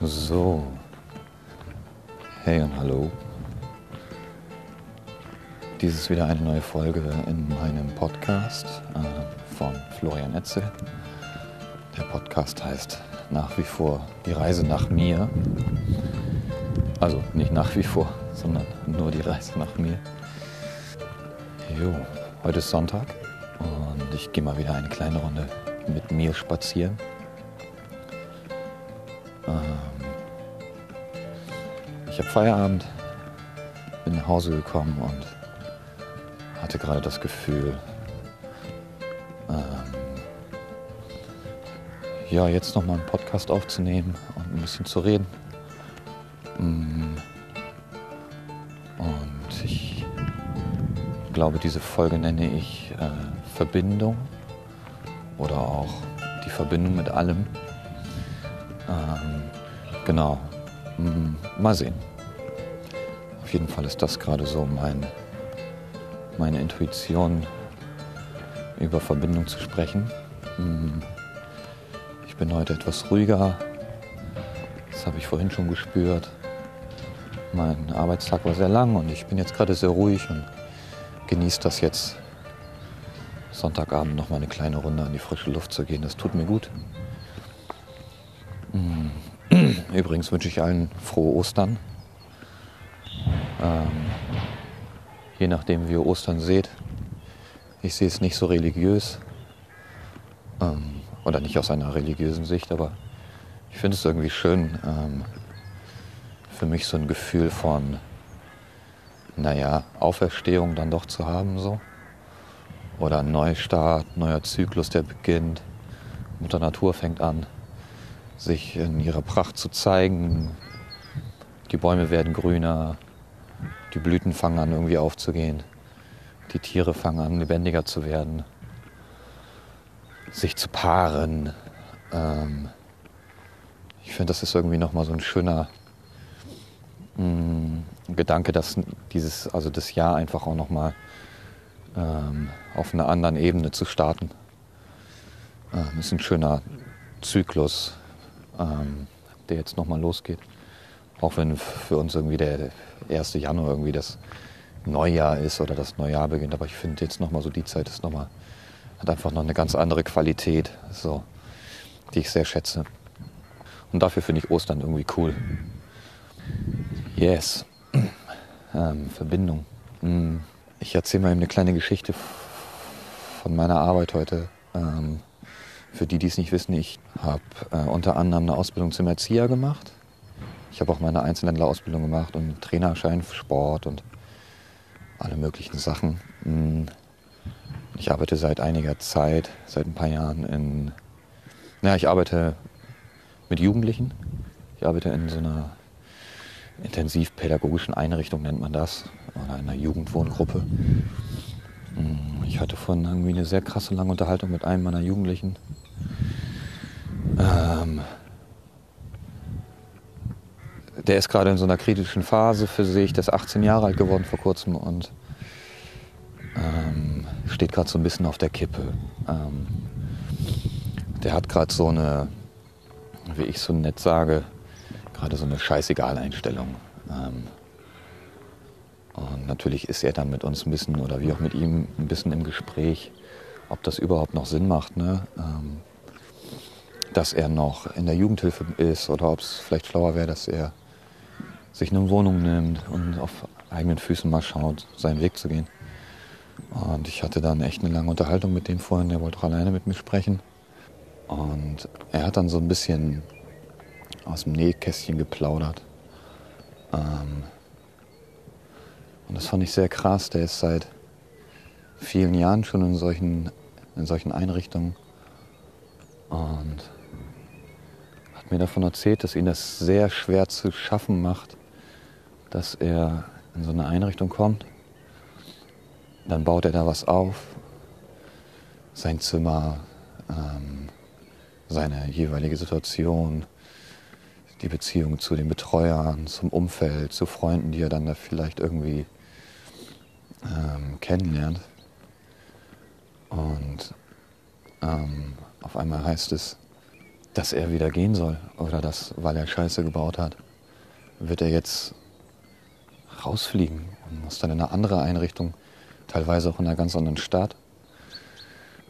So. Hey und hallo. Dies ist wieder eine neue Folge in meinem Podcast äh, von Florian Etzel. Der Podcast heißt nach wie vor Die Reise nach mir. Also nicht nach wie vor, sondern nur die Reise nach mir. Jo, heute ist Sonntag und ich gehe mal wieder eine kleine Runde mit mir spazieren. Ähm, ich habe Feierabend, bin nach Hause gekommen und hatte gerade das Gefühl, ähm, ja, jetzt nochmal einen Podcast aufzunehmen und ein bisschen zu reden. Mm. Und ich glaube, diese Folge nenne ich äh, Verbindung oder auch die Verbindung mit allem. Ähm, genau. Mm, mal sehen. Auf jeden Fall ist das gerade so mein, meine Intuition, über Verbindung zu sprechen. Mm, ich bin heute etwas ruhiger. Das habe ich vorhin schon gespürt. Mein Arbeitstag war sehr lang und ich bin jetzt gerade sehr ruhig und genieße das jetzt, Sonntagabend noch mal eine kleine Runde an die frische Luft zu gehen. Das tut mir gut. Mm. Übrigens wünsche ich allen frohe Ostern. Ähm, je nachdem, wie ihr Ostern seht. Ich sehe es nicht so religiös. Ähm, oder nicht aus einer religiösen Sicht, aber ich finde es irgendwie schön, ähm, für mich so ein Gefühl von, naja, Auferstehung dann doch zu haben, so. Oder ein Neustart, neuer Zyklus, der beginnt. Mutter Natur fängt an, sich in ihrer Pracht zu zeigen. Die Bäume werden grüner, die Blüten fangen an irgendwie aufzugehen, die Tiere fangen an lebendiger zu werden, sich zu paaren. Ähm ich finde, das ist irgendwie nochmal so ein schöner mh, mm, Gedanke, dass dieses, also das Jahr einfach auch nochmal ähm, auf einer anderen Ebene zu starten. Ähm, ist ein schöner Zyklus, ähm, der jetzt nochmal losgeht. Auch wenn für uns irgendwie der 1. Januar irgendwie das Neujahr ist oder das Neujahr beginnt. Aber ich finde jetzt nochmal so die Zeit ist nochmal, hat einfach noch eine ganz andere Qualität, so, die ich sehr schätze. Und dafür finde ich Ostern irgendwie cool. Yes. Ähm, Verbindung. Mm. Ich erzähle mal eben eine kleine Geschichte von meiner Arbeit heute. Ähm, für die, die es nicht wissen, ich habe äh, unter anderem eine Ausbildung zum Erzieher gemacht. Ich habe auch meine Einzelhändlerausbildung gemacht und Trainerschein für Sport und alle möglichen Sachen. Mm. Ich arbeite seit einiger Zeit, seit ein paar Jahren in, ja, ich arbeite mit Jugendlichen. Ich arbeite in so einer intensivpädagogischen Einrichtung, nennt man das, oder einer Jugendwohngruppe. Mm, ich hatte vorhin irgendwie eine sehr krasse lange Unterhaltung mit einem meiner Jugendlichen. Ähm, der ist gerade in so einer kritischen Phase für sich, der ist 18 Jahre alt geworden vor kurzem und ähm, steht gerade so ein bisschen auf der Kippe. Ähm, der hat gerade so eine, wie ich so nett sage, gerade so eine scheißegal Einstellung. Ähm, und natürlich ist er dann mit uns ein bisschen oder wie auch mit ihm ein bisschen im Gespräch, ob das überhaupt noch Sinn macht, ne? Ähm, dass er noch in der Jugendhilfe ist oder ob es vielleicht schlauer wäre, dass er sich eine Wohnung nimmt und auf eigenen Füßen mal schaut, seinen Weg zu gehen. Und ich hatte dann echt eine lange Unterhaltung mit dem vorhin, der wollte auch alleine mit mir sprechen. Und er hat dann so ein bisschen aus dem Nähkästchen geplaudert. Ähm, und das fand ich sehr krass. Der ist seit vielen Jahren schon in solchen, in solchen Einrichtungen und hat mir davon erzählt, dass ihn das sehr schwer zu schaffen macht, dass er in so eine Einrichtung kommt. Dann baut er da was auf, sein Zimmer, ähm, seine jeweilige Situation, die Beziehung zu den Betreuern, zum Umfeld, zu Freunden, die er dann da vielleicht irgendwie ähm, kennenlernt. Und ähm, auf einmal heißt es, dass er wieder gehen soll oder dass, weil er Scheiße gebaut hat, wird er jetzt rausfliegen und muss dann in eine andere Einrichtung, teilweise auch in einer ganz anderen Stadt,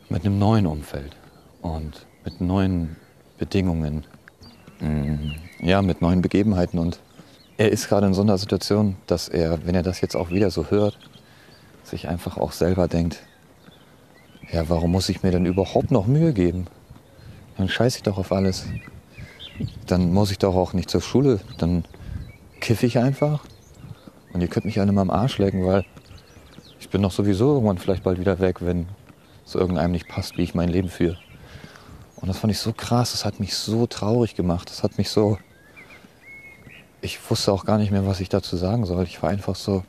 mit einem neuen Umfeld und mit neuen Bedingungen, mm, ja, mit neuen Begebenheiten. Und er ist gerade in so einer Situation, dass er, wenn er das jetzt auch wieder so hört, sich einfach auch selber denkt, ja, warum muss ich mir denn überhaupt noch Mühe geben? Dann scheiße ich doch auf alles. Dann muss ich doch auch nicht zur Schule. Dann kiffe ich einfach. Und ihr könnt mich alle mal am Arsch lecken, weil ich bin doch sowieso irgendwann vielleicht bald wieder weg, wenn es irgendeinem nicht passt, wie ich mein Leben führe. Und das fand ich so krass, das hat mich so traurig gemacht, das hat mich so... Ich wusste auch gar nicht mehr, was ich dazu sagen soll. Ich war einfach so,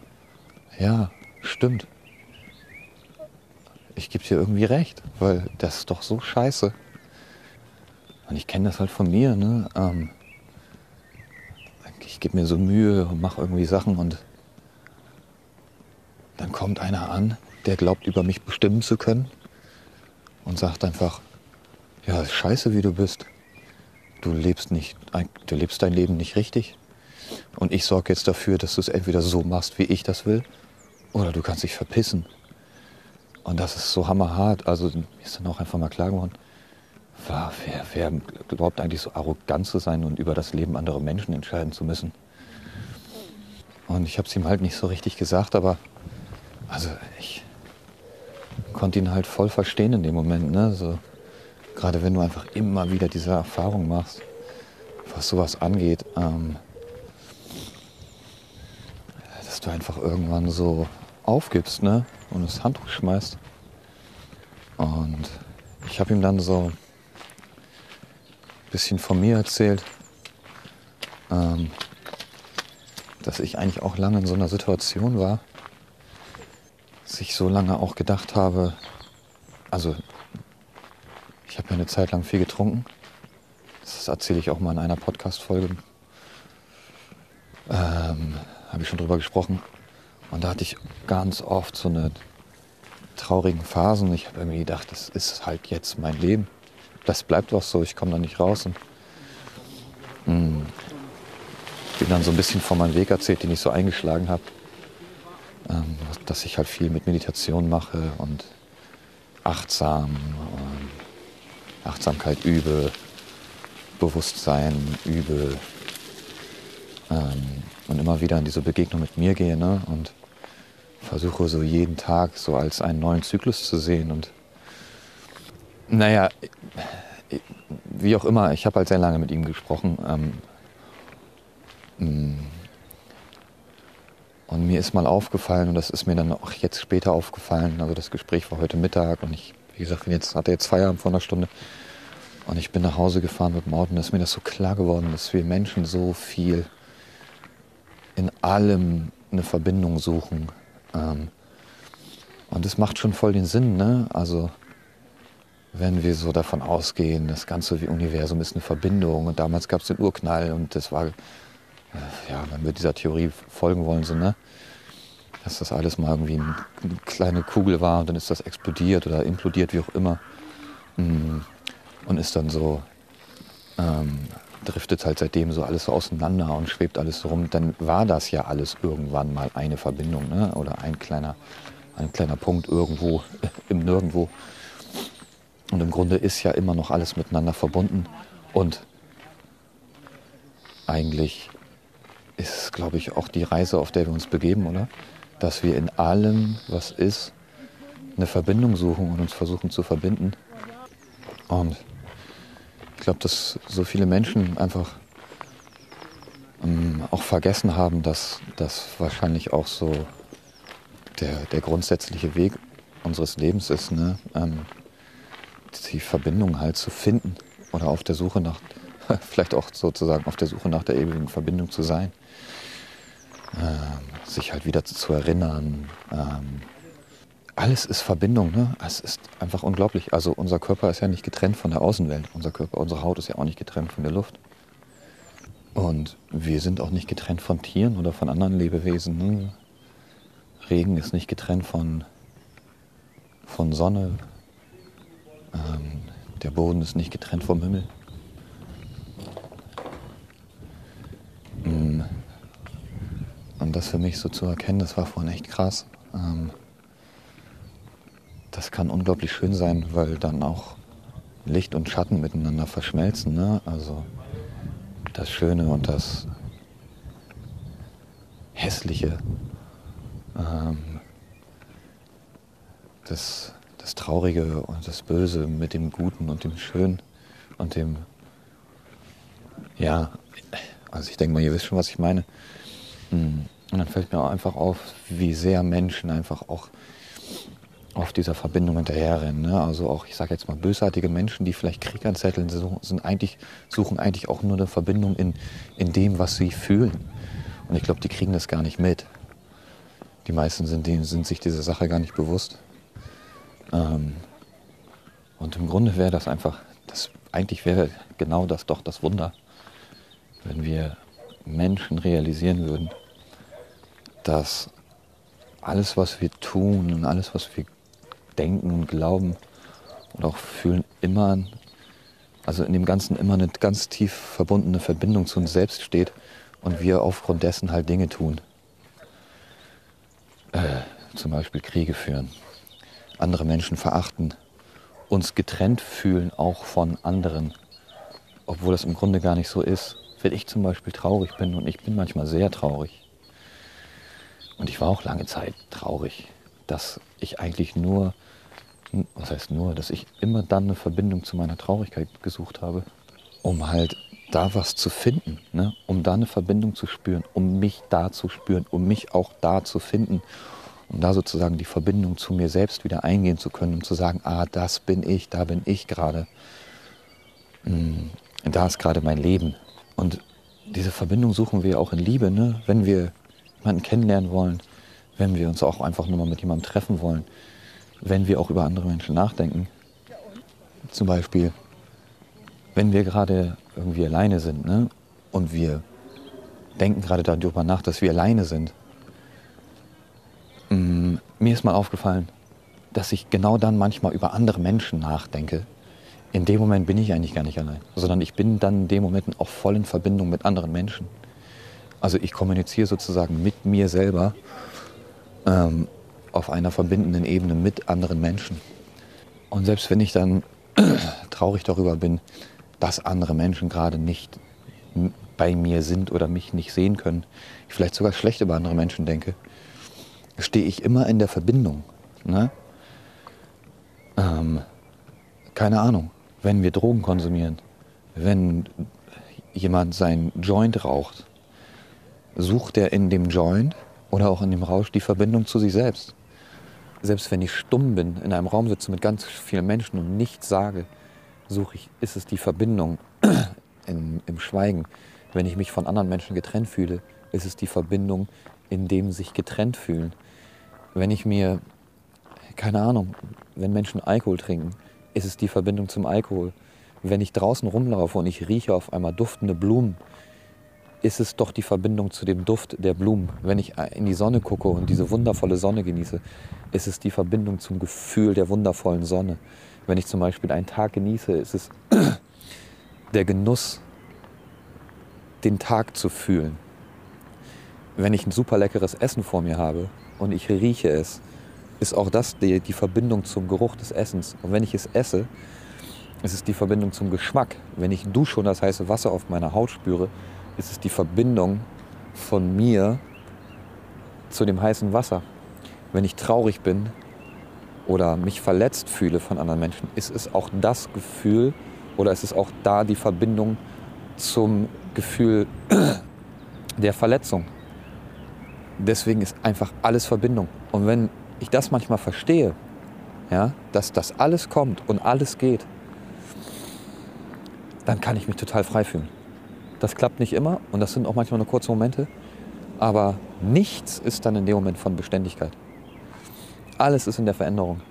ja, stimmt. Ich gebe dir irgendwie recht, weil das ist doch so scheiße. Und ich kenne das halt von mir, ne? Ähm, ich gebe mir so Mühe und mache irgendwie Sachen und dann kommt einer an, der glaubt, über mich bestimmen zu können und sagt einfach, ja, scheiße, wie du bist. Du lebst nicht, du lebst dein Leben nicht richtig. Und ich sorge jetzt dafür, dass du es entweder so machst, wie ich das will, oder du kannst dich verpissen. Und das ist so hammerhart. Also mir ist dann auch einfach mal klar geworden, wer, wer glaubt eigentlich so arrogant zu sein und über das Leben anderer Menschen entscheiden zu müssen. Und ich habe es ihm halt nicht so richtig gesagt, aber also ich konnte ihn halt voll verstehen in dem Moment. Ne? So, gerade wenn du einfach immer wieder diese Erfahrung machst, was sowas angeht, ähm, dass du einfach irgendwann so aufgibst ne? und das Handtuch schmeißt. Und ich habe ihm dann so ein bisschen von mir erzählt, ähm, dass ich eigentlich auch lange in so einer Situation war, dass ich so lange auch gedacht habe, also ich habe ja eine Zeit lang viel getrunken. Das erzähle ich auch mal in einer Podcast-Folge. Ähm, habe ich schon drüber gesprochen. Und da hatte ich ganz oft so eine traurigen Phasen. Ich habe irgendwie gedacht, das ist halt jetzt mein Leben. Das bleibt auch so, ich komme da nicht raus. Und mh, hm, bin dann so ein bisschen von meinem Weg erzählt, den ich so eingeschlagen habe. Ähm, dass ich halt viel mit Meditation mache und achtsam, äh, Achtsamkeit übe, Bewusstsein übe ähm, und immer wieder in diese Begegnung mit mir gehe ne? und versuche so jeden Tag so als einen neuen Zyklus zu sehen und naja, wie auch immer, ich habe halt sehr lange mit ihm gesprochen. Ähm, mm, und mir ist mal aufgefallen, und das ist mir dann auch jetzt später aufgefallen, also das Gespräch war heute Mittag und ich, wie gesagt, jetzt hatte jetzt Feierabend vor einer Stunde. Und ich bin nach Hause gefahren mit dem Auto und da ist mir das so klar geworden, dass wir Menschen so viel in allem eine Verbindung suchen. Ähm, und das macht schon voll den Sinn, ne? Also wenn wir so davon ausgehen, das ganze Universum ist eine Verbindung und damals gab es den Urknall und das war ja, wenn wir dieser Theorie folgen wollen, so, ne? dass das alles mal irgendwie eine kleine Kugel war und dann ist das explodiert oder implodiert, wie auch immer. Mm. Und ist dann so, ähm, driftet halt seitdem so alles so auseinander und schwebt alles so rum. Dann war das ja alles irgendwann mal eine Verbindung ne? oder ein kleiner, ein kleiner Punkt irgendwo im Nirgendwo. Und im Grunde ist ja immer noch alles miteinander verbunden. Und eigentlich ist, glaube ich, auch die Reise, auf der wir uns begeben, oder? Dass wir in allem, was ist, eine Verbindung suchen und uns versuchen zu verbinden. Und ich glaube, dass so viele Menschen einfach ähm, auch vergessen haben, dass das wahrscheinlich auch so der, der grundsätzliche Weg unseres Lebens ist, ne? Ähm, die Verbindung halt zu finden oder auf der Suche nach, vielleicht auch sozusagen auf der Suche nach der ewigen Verbindung zu sein ähm, sich halt wieder zu erinnern. Ähm, alles ist Verbindung, ne? Es ist einfach unglaublich. Also unser Körper ist ja nicht getrennt von der Außenwelt. Unser Körper, unsere Haut ist ja auch nicht getrennt von der Luft. Und wir sind auch nicht getrennt von Tieren oder von anderen Lebewesen. Ne? Regen ist nicht getrennt von, von Sonne. Ähm, der Boden ist nicht getrennt vom Himmel. Das für mich so zu erkennen, das war vorhin echt krass. Ähm, das kann unglaublich schön sein, weil dann auch Licht und Schatten miteinander verschmelzen. Ne? Also das Schöne und das Hässliche, ähm, das, das Traurige und das Böse mit dem Guten und dem Schönen und dem, ja, also ich denke mal, ihr wisst schon, was ich meine. Und dann fällt mir auch einfach auf, wie sehr Menschen einfach auch auf dieser Verbindung hinterherrennen. Ne? Also auch, ich sage jetzt mal, bösartige Menschen, die vielleicht Krieg anzetteln, sind eigentlich, suchen eigentlich auch nur eine Verbindung in, in dem, was sie fühlen. Und ich glaube, die kriegen das gar nicht mit. Die meisten sind, denen, sind sich dieser Sache gar nicht bewusst. Ähm, und im Grunde wäre das einfach, das, eigentlich wäre genau das doch das Wunder, wenn wir Menschen realisieren würden, dass alles, was wir tun und alles, was wir denken und glauben und auch fühlen, immer, also in dem Ganzen immer eine ganz tief verbundene Verbindung zu uns selbst steht und wir aufgrund dessen halt Dinge tun. Äh, zum Beispiel Kriege führen, andere Menschen verachten, uns getrennt fühlen auch von anderen, obwohl das im Grunde gar nicht so ist. Wenn ich zum Beispiel traurig bin und ich bin manchmal sehr traurig und ich war auch lange Zeit traurig, dass ich eigentlich nur was heißt nur, dass ich immer dann eine Verbindung zu meiner Traurigkeit gesucht habe, um halt da was zu finden, ne? um da eine Verbindung zu spüren, um mich da zu spüren, um mich auch da zu finden, um da sozusagen die Verbindung zu mir selbst wieder eingehen zu können, um zu sagen, ah, das bin ich, da bin ich gerade, hm, da ist gerade mein Leben. Und diese Verbindung suchen wir auch in Liebe, ne? wenn wir jemanden kennenlernen wollen, wenn wir uns auch einfach nur mal mit jemandem treffen wollen, wenn wir auch über andere Menschen nachdenken. Zum Beispiel, wenn wir gerade irgendwie alleine sind ne? und wir denken gerade darüber nach, dass wir alleine sind. Mm, mir ist mal aufgefallen, dass ich genau dann manchmal über andere Menschen nachdenke. In dem Moment bin ich eigentlich gar nicht allein, sondern ich bin dann in dem Moment auch voll in Verbindung mit anderen Menschen. Also ich kommuniziere sozusagen mit mir selber ähm, auf einer verbindenden Ebene mit anderen Menschen. Und selbst wenn ich dann traurig darüber bin, dass andere Menschen gerade nicht bei mir sind oder mich nicht sehen können, ich vielleicht sogar schlecht über andere Menschen denke, stehe ich immer in der Verbindung. Ne? Ähm, keine Ahnung, wenn wir Drogen konsumieren, wenn jemand sein Joint raucht, sucht er in dem Joint oder auch in dem Rausch die Verbindung zu sich selbst selbst wenn ich stumm bin, in einem Raum sitze mit ganz vielen Menschen und nichts sage, suche ich, ist es die Verbindung in, im Schweigen. Wenn ich mich von anderen Menschen getrennt fühle, ist es die Verbindung in dem sich getrennt fühlen. Wenn ich mir, keine Ahnung, wenn Menschen Alkohol trinken, ist es die Verbindung zum Alkohol. Wenn ich draußen rumlaufe und ich rieche auf einmal duftende Blumen, ist es doch die Verbindung zu dem Duft der Blumen. Wenn ich in die Sonne gucke und diese wundervolle Sonne genieße, ist es die Verbindung zum Gefühl der wundervollen Sonne. Wenn ich zum Beispiel einen Tag genieße, ist es der Genuss, den Tag zu fühlen. Wenn ich ein super leckeres Essen vor mir habe und ich rieche es, ist auch das die, die Verbindung zum Geruch des Essens. Und wenn ich es esse, ist es die Verbindung zum Geschmack. Wenn ich dusche und das heiße Wasser auf meiner Haut spüre, ist es die Verbindung von mir zu dem heißen Wasser. Wenn ich traurig bin oder mich verletzt fühle von anderen Menschen, ist es auch das Gefühl oder ist es auch da die Verbindung zum Gefühl der Verletzung. Deswegen ist einfach alles Verbindung. Und wenn ich das manchmal verstehe, ja, dass das alles kommt und alles geht, dann kann ich mich total frei fühlen. Das klappt nicht immer und das sind auch manchmal nur kurze Momente. Aber nichts ist dann in dem Moment von Beständigkeit. Alles ist in der Veränderung.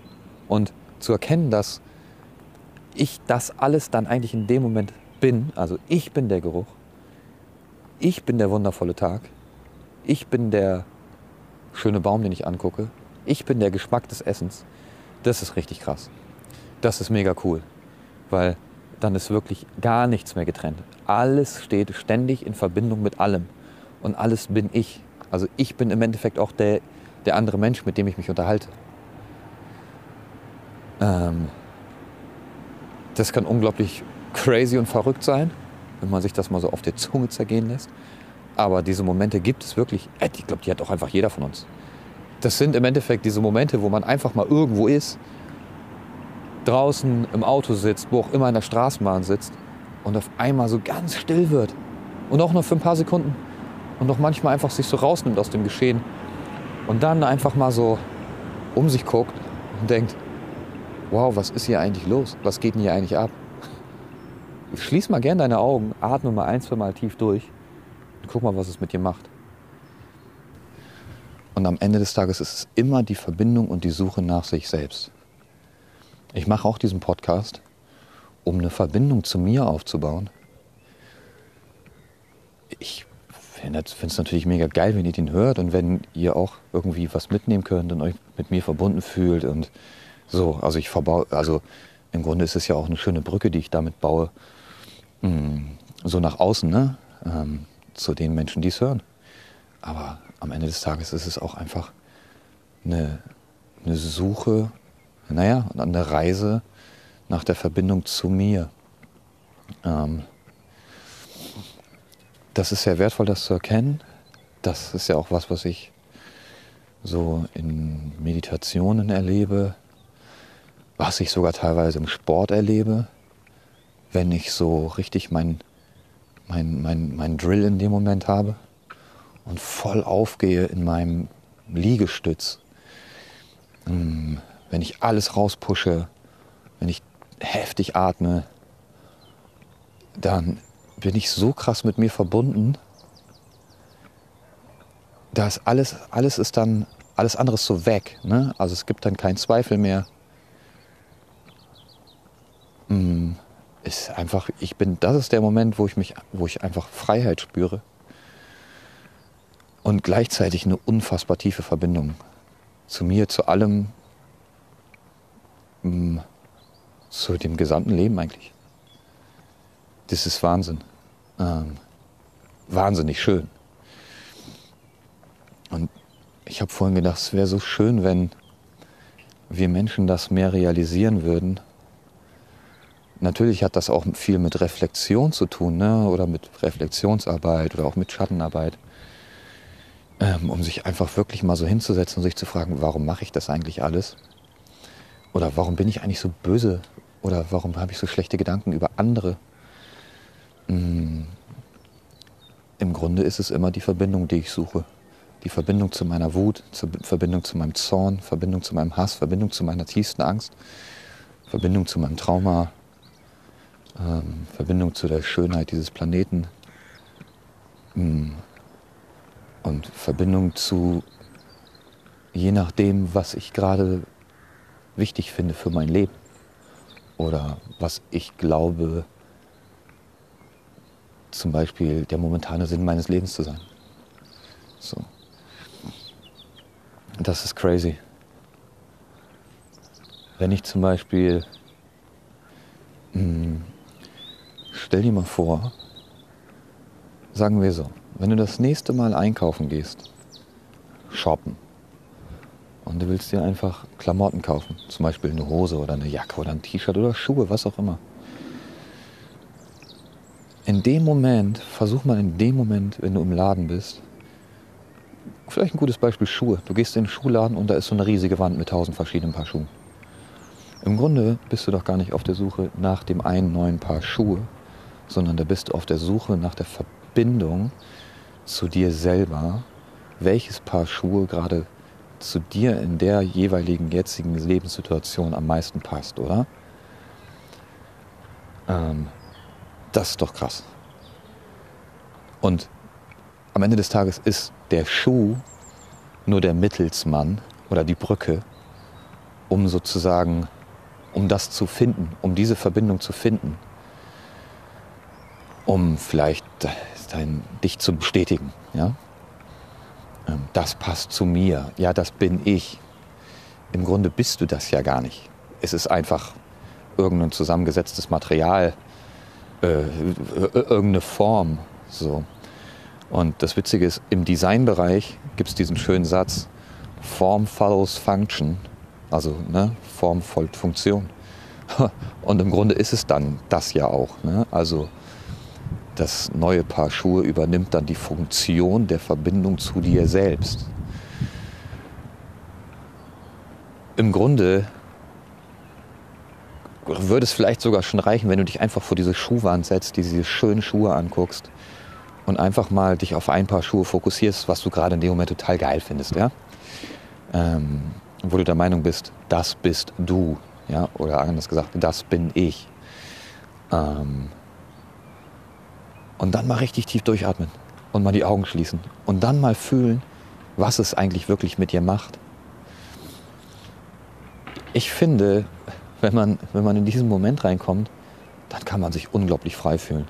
Und zu erkennen, dass ich das alles dann eigentlich in dem Moment bin, also ich bin der Geruch, ich bin der wundervolle Tag, ich bin der schöne Baum, den ich angucke, ich bin der Geschmack des Essens, das ist richtig krass. Das ist mega cool, weil dann ist wirklich gar nichts mehr getrennt. Alles steht ständig in Verbindung mit allem. Und alles bin ich. Also ich bin im Endeffekt auch der, der andere Mensch, mit dem ich mich unterhalte. Ähm, das kann unglaublich crazy und verrückt sein, wenn man sich das mal so auf der Zunge zergehen lässt. Aber diese Momente gibt es wirklich. Äh, ich glaube, die hat auch einfach jeder von uns. Das sind im Endeffekt diese Momente, wo man einfach mal irgendwo ist, draußen im Auto sitzt, wo auch immer in der Straßenbahn sitzt und auf einmal so ganz still wird. Und auch nur für ein paar Sekunden. Und noch manchmal einfach sich so rausnimmt aus dem Geschehen. Und dann einfach mal so um sich guckt und denkt, wow, was ist hier eigentlich los? Was geht denn hier eigentlich ab? Schließ mal gern deine Augen, atme mal ein, zwei Mal tief durch und guck mal, was es mit dir macht. Und am Ende des Tages ist es immer die Verbindung und die Suche nach sich selbst. Ich mache auch diesen Podcast, um eine Verbindung zu mir aufzubauen. Ich finde es natürlich mega geil, wenn ihr den hört und wenn ihr auch irgendwie was mitnehmen könnt und euch mit mir verbunden fühlt und so. Also ich verbaue, also im Grunde ist es ja auch eine schöne Brücke, die ich damit baue, mm, so nach außen, ne? Ähm, zu den Menschen, die es hören. Aber am Ende des Tages ist es auch einfach eine, eine Suche, naja, eine Reise nach der Verbindung zu mir. Ähm, das ist sehr wertvoll, das zu erkennen. Das ist ja auch was, was ich so in Meditationen erlebe, was ich sogar teilweise im Sport erlebe, wenn ich so richtig mein, mein, mein, mein Drill in dem Moment habe und voll aufgehe in meinem Liegestütz. Hm, wenn ich alles rauspushe, wenn ich heftig atme, dann bin ich so krass mit mir verbunden, dass alles, alles ist dann, alles andere ist so weg. Ne? Also es gibt dann keinen Zweifel mehr. Hm, ist einfach, ich bin, das ist der Moment, wo ich mich, wo ich einfach Freiheit spüre. Und gleichzeitig eine unfassbar tiefe Verbindung zu mir, zu allem, hm, zu dem gesamten Leben eigentlich. Das ist Wahnsinn. Ähm, wahnsinnig schön. Und ich habe vorhin gedacht, es wäre so schön, wenn wir Menschen das mehr realisieren würden. Natürlich hat das auch viel mit Reflexion zu tun, ne? oder mit Reflexionsarbeit oder auch mit Schattenarbeit, ähm, um sich einfach wirklich mal so hinzusetzen und sich zu fragen, warum mache ich das eigentlich alles? Oder warum bin ich eigentlich so böse? Oder warum habe ich so schlechte Gedanken über andere? Mm. Im Grunde ist es immer die Verbindung, die ich suche. Die Verbindung zu meiner Wut, Verbindung zu meinem Zorn, Verbindung zu meinem Hass, Verbindung zu meiner tiefsten Angst, Verbindung zu meinem Trauma, ähm, Verbindung zu der Schönheit dieses Planeten mm. Und Verbindung zu je nachdem, was ich gerade wichtig finde für mein Leben oder was ich glaube, zum Beispiel der momentane Sinn meines Lebens zu sein. So. Das ist crazy. Wenn ich zum Beispiel, hm, stell dir mal vor, sagen wir so, wenn du das nächste Mal einkaufen gehst, shoppen, und du willst dir einfach Klamotten kaufen, zum Beispiel eine Hose oder eine Jacke oder ein T-Shirt oder Schuhe, was auch immer. In dem Moment, versuch mal in dem Moment, wenn du im Laden bist, vielleicht ein gutes Beispiel Schuhe. Du gehst in den Schuhladen und da ist so eine riesige Wand mit tausend verschiedenen Paar Schuhen. Im Grunde bist du doch gar nicht auf der Suche nach dem einen neuen Paar Schuhe, sondern da bist du auf der Suche nach der Verbindung zu dir selber, welches Paar Schuhe gerade zu dir in der jeweiligen jetzigen Lebenssituation am meisten passt, oder? Ähm, das ist doch krass. Und am Ende des Tages ist der Schuh nur der Mittelsmann oder die Brücke, um sozusagen, um das zu finden, um diese Verbindung zu finden, um vielleicht dein, dich zu bestätigen. Ja? Ähm, das passt zu mir, ja, das bin ich. Im Grunde bist du das ja gar nicht. Es ist einfach irgendein zusammengesetztes Material, äh, irgendeine Form. So. Und das Witzige ist, im Designbereich gibt es diesen schönen Satz, Form follows Function, also ne, Form folgt Funktion. Und im Grunde ist es dann das ja auch. Ne? Also das neue Paar Schuhe übernimmt dann die Funktion der Verbindung zu dir selbst. Im Grunde würde es vielleicht sogar schon reichen, wenn du dich einfach vor diese Schuhwand setzt, diese schönen Schuhe anguckst und einfach mal dich auf ein paar Schuhe fokussierst, was du gerade in dem Moment total geil findest, ja? Ähm, wo du der Meinung bist, das bist du, ja? Oder anders gesagt, das bin ich. Ähm, und dann mal richtig tief durchatmen und mal die Augen schließen und dann mal fühlen, was es eigentlich wirklich mit dir macht. Ich finde, wenn man, wenn man in diesen Moment reinkommt, dann kann man sich unglaublich frei fühlen.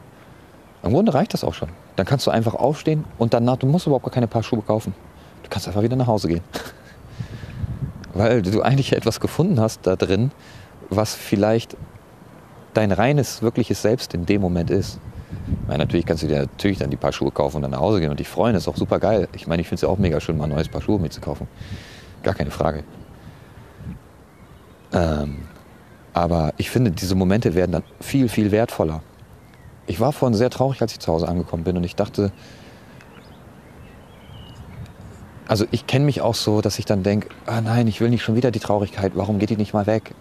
Im Grunde reicht das auch schon. Dann kannst du einfach aufstehen und danach, du musst überhaupt gar keine Paar Schuhe kaufen. Du kannst einfach wieder nach Hause gehen. Weil du eigentlich etwas gefunden hast da drin, was vielleicht dein reines, wirkliches Selbst in dem Moment ist. Meine, natürlich kannst du dir natürlich dann die Paar Schuhe kaufen und dann nach Hause gehen und dich freuen. Das ist auch super geil. Ich meine, ich finde es ja auch mega schön, mal ein neues Paar Schuhe mitzukaufen. Gar keine Frage. Ähm, aber ich finde, diese Momente werden dann viel, viel wertvoller. Ich war vorhin sehr traurig, als ich zu Hause angekommen bin und ich dachte, also ich kenne mich auch so, dass ich dann denke, ah nein, ich will nicht schon wieder die Traurigkeit, warum geht die nicht mal weg?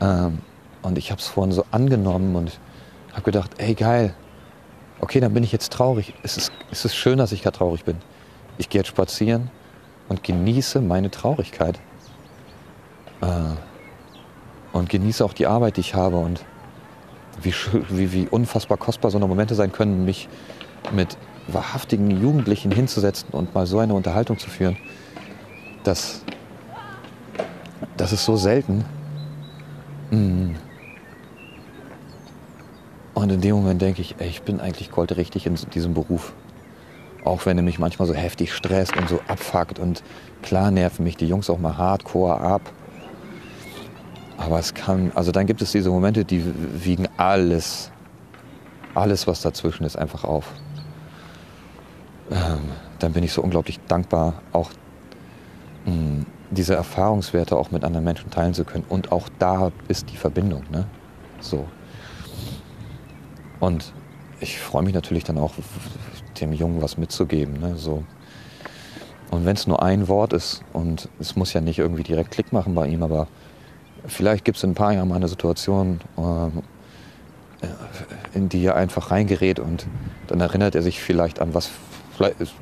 Ähm, und ich habe es vorhin so angenommen und habe gedacht, ey geil, okay, dann bin ich jetzt traurig. Es ist, es ist schön, dass ich gerade traurig bin. Ich gehe jetzt spazieren und genieße meine Traurigkeit. Äh, und genieße auch die Arbeit, die ich habe und wie, wie, wie unfassbar kostbar so eine Momente sein können, mich mit wahrhaftigen Jugendlichen hinzusetzen und mal so eine Unterhaltung zu führen. Das, das ist so selten. Mm. Und in dem Moment denke ich, ey, ich bin eigentlich goldrichtig in diesem Beruf. Auch wenn er mich manchmal so heftig stresst und so abfuckt und klar nerven mich die Jungs auch mal hardcore ab. Aber es kann, also dann gibt es diese Momente, die wiegen alles, alles, was dazwischen ist, einfach auf. Ähm, dann bin ich so unglaublich dankbar, auch mh, hm, diese Erfahrungswerte auch mit anderen Menschen teilen zu können. Und auch da ist die Verbindung. Ne? So. Und ich freue mich natürlich dann auch, dem Jungen was mitzugeben. Ne? So. Und wenn es nur ein Wort ist, und es muss ja nicht irgendwie direkt Klick machen bei ihm, aber Vielleicht gibt es in ein paar Jahren mal eine Situation, ähm, in die er einfach reingerät und dann erinnert er sich vielleicht an was. Vielleicht, es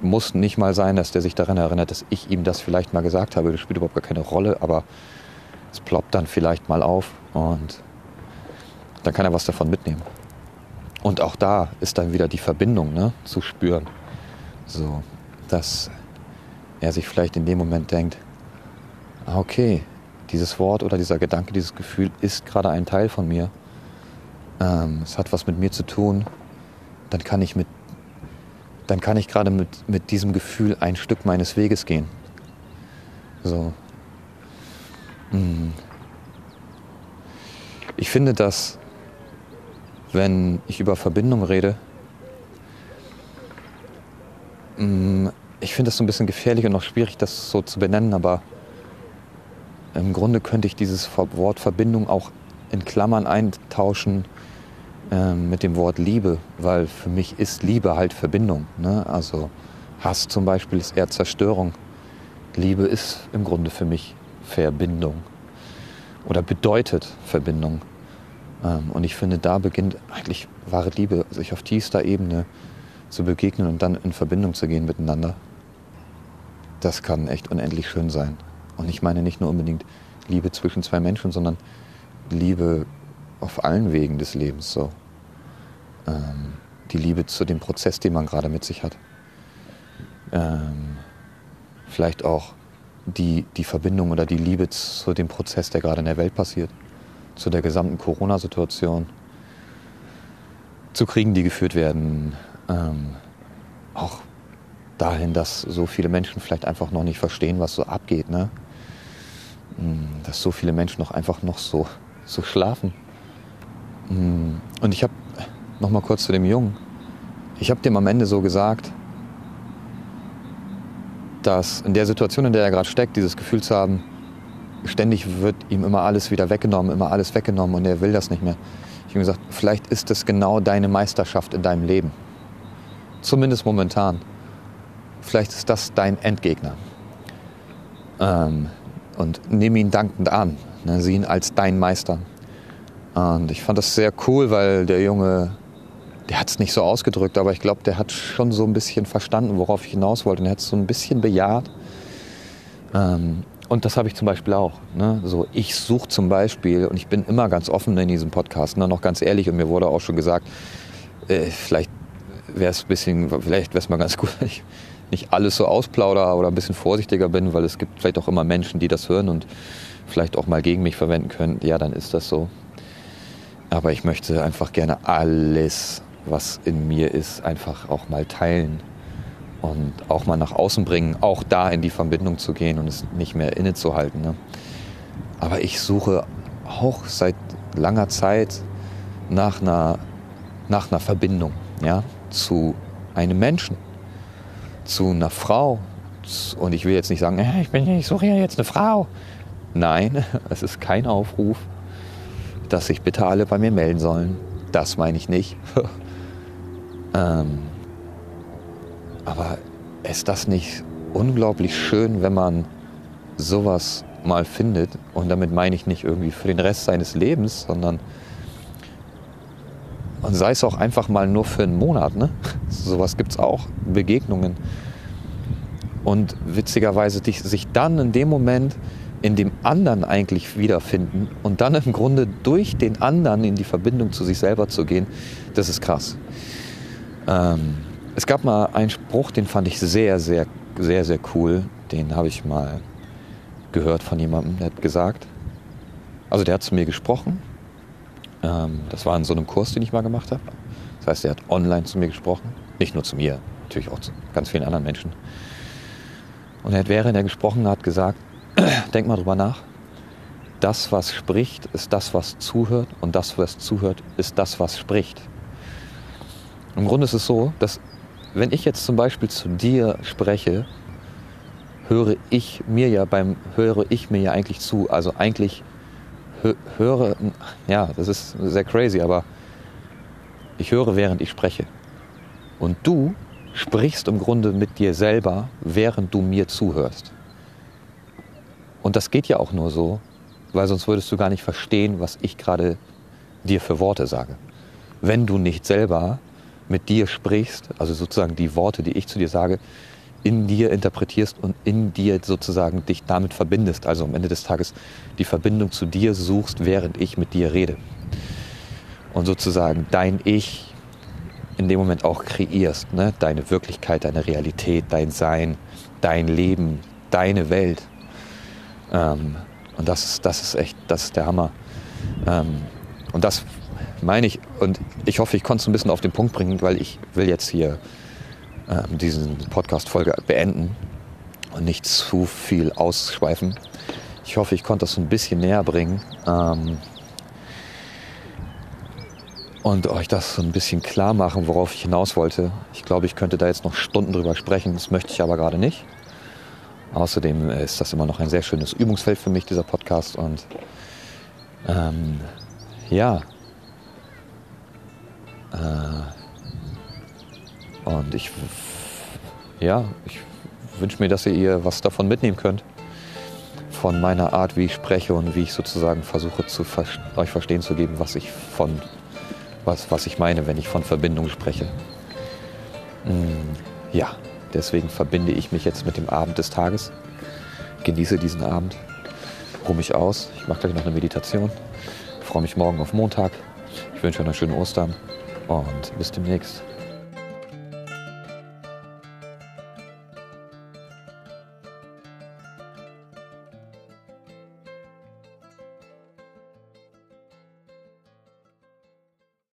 muss nicht mal sein, dass der sich daran erinnert, dass ich ihm das vielleicht mal gesagt habe. Das spielt überhaupt gar keine Rolle, aber es ploppt dann vielleicht mal auf und dann kann er was davon mitnehmen. Und auch da ist dann wieder die Verbindung ne, zu spüren. So, dass er sich vielleicht in dem Moment denkt, ah, okay, dieses Wort oder dieser Gedanke, dieses Gefühl ist gerade ein Teil von mir. Ähm, es hat was mit mir zu tun. Dann kann ich mit, dann kann ich gerade mit, mit diesem Gefühl ein Stück meines Weges gehen. So. Hm. Ich finde, dass wenn ich über Verbindung rede, hm, ich finde das so ein bisschen gefährlich und auch schwierig, das so zu benennen, aber im Grunde könnte ich dieses Wort Verbindung auch in Klammern eintauschen äh, mit dem Wort Liebe, weil für mich ist Liebe halt Verbindung. Ne? Also Hass zum Beispiel ist eher Zerstörung. Liebe ist im Grunde für mich Verbindung oder bedeutet Verbindung. Ähm, und ich finde, da beginnt eigentlich wahre Liebe, sich auf tiefster Ebene zu begegnen und dann in Verbindung zu gehen miteinander. Das kann echt unendlich schön sein. Und ich meine nicht nur unbedingt Liebe zwischen zwei Menschen, sondern Liebe auf allen Wegen des Lebens. So. Ähm, die Liebe zu dem Prozess, den man gerade mit sich hat. Ähm, vielleicht auch die, die Verbindung oder die Liebe zu dem Prozess, der gerade in der Welt passiert. Zu der gesamten Corona-Situation. Zu Kriegen, die geführt werden. Ähm, auch dahin, dass so viele Menschen vielleicht einfach noch nicht verstehen, was so abgeht. Ne? Hm, dass so viele Menschen noch einfach noch so, so schlafen. Hm, und ich habe noch mal kurz zu dem Jungen. ich habe dem am Ende so gesagt, dass in der Situation, in der er gerade steckt, dieses Gefühl zu haben, ständig wird ihm immer alles wieder weggenommen, immer alles weggenommen und er will das nicht mehr. Ich habe gesagt, vielleicht ist das genau deine Meisterschaft in deinem Leben. Zumindest momentan. Vielleicht ist das dein Endgegner. Ähm, und nimm ihn dankend an. Ne, sieh ihn als dein Meister. Und ich fand das sehr cool, weil der Junge, der hat es nicht so ausgedrückt, aber ich glaube, der hat schon so ein bisschen verstanden, worauf ich hinaus wollte. Und er hat es so ein bisschen bejaht. Ähm, und das habe ich zum Beispiel auch. Ne? So, ich suche zum Beispiel, und ich bin immer ganz offen in diesem Podcast, ne? noch ganz ehrlich, und mir wurde auch schon gesagt, äh, vielleicht wäre es bisschen, vielleicht wäre es mal ganz gut, wenn ich nicht alles so ausplaudere oder ein bisschen vorsichtiger bin, weil es gibt vielleicht auch immer Menschen, die das hören und vielleicht auch mal gegen mich verwenden können. Ja, dann ist das so. Aber ich möchte einfach gerne alles, was in mir ist, einfach auch mal teilen und auch mal nach außen bringen, auch da in die Verbindung zu gehen und es nicht mehr innezuhalten. Ne? Aber ich suche auch seit langer Zeit nach einer, nach einer Verbindung ja, zu einem Menschen, zu einer Frau. Und ich will jetzt nicht sagen, ich, bin, ich suche ja jetzt eine Frau. Nein, es ist kein Aufruf, dass sich bitte alle bei mir melden sollen. Das meine ich nicht. ähm, aber ist das nicht unglaublich schön, wenn man sowas mal findet? Und damit meine ich nicht irgendwie für den Rest seines Lebens, sondern und sei es auch einfach mal nur für einen Monat. Ne? Sowas gibt es auch, Begegnungen. Und witzigerweise sich dann in dem Moment in dem anderen eigentlich wiederfinden und dann im Grunde durch den anderen in die Verbindung zu sich selber zu gehen, das ist krass. Ähm, es gab mal einen Spruch, den fand ich sehr, sehr, sehr, sehr cool. Den habe ich mal gehört von jemandem, der hat gesagt, also der hat zu mir gesprochen. Ähm, das war in so einem Kurs, den ich mal gemacht habe. Das heißt, er hat online zu mir gesprochen. Nicht nur zu mir, natürlich auch zu ganz vielen anderen Menschen. Und er hat, während er gesprochen hat, gesagt, denk mal drüber nach. Das, was spricht, ist das, was zuhört. Und das, was zuhört, ist das, was spricht. Im Grunde ist es so, dass wenn ich jetzt zum Beispiel zu dir spreche, höre ich mir ja beim höre ich mir ja eigentlich zu. Also eigentlich höre, ja, das ist sehr crazy, aber ich höre, während ich spreche. Und du sprichst im Grunde mit dir selber, während du mir zuhörst. Und das geht ja auch nur so, weil sonst würdest du gar nicht verstehen, was ich gerade dir für Worte sage. Wenn du nicht selber mit dir sprichst, also sozusagen die Worte, die ich zu dir sage, in dir interpretierst und in dir sozusagen dich damit verbindest. Also am Ende des Tages die Verbindung zu dir suchst, während ich mit dir rede. Und sozusagen dein Ich in dem Moment auch kreierst. Ne? Deine Wirklichkeit, deine Realität, dein Sein, dein Leben, deine Welt. Ähm, und das ist, das ist echt, das ist der Hammer. Ähm, und das meine ich, und ich hoffe, ich konnte es ein bisschen auf den Punkt bringen, weil ich will jetzt hier ähm, diesen Podcast-Folge beenden und nicht zu viel ausschweifen. Ich hoffe, ich konnte das ein bisschen näher bringen ähm, und euch das so ein bisschen klar machen, worauf ich hinaus wollte. Ich glaube, ich könnte da jetzt noch Stunden drüber sprechen, das möchte ich aber gerade nicht. Außerdem ist das immer noch ein sehr schönes Übungsfeld für mich, dieser Podcast. Und ähm, ja, äh, und ich, ja, ich wünsche mir, dass ihr was davon mitnehmen könnt. Von meiner Art, wie ich spreche und wie ich sozusagen versuche, zu, euch verstehen zu geben, was ich von, was, was ich meine, wenn ich von Verbindung spreche. Mm, ja, deswegen verbinde ich mich jetzt mit dem Abend des Tages. Genieße diesen Abend. Ruhe mich aus. Ich mache gleich noch eine Meditation. Freue mich morgen auf Montag. Ich wünsche euch einen schönen Ostern und bis demnächst.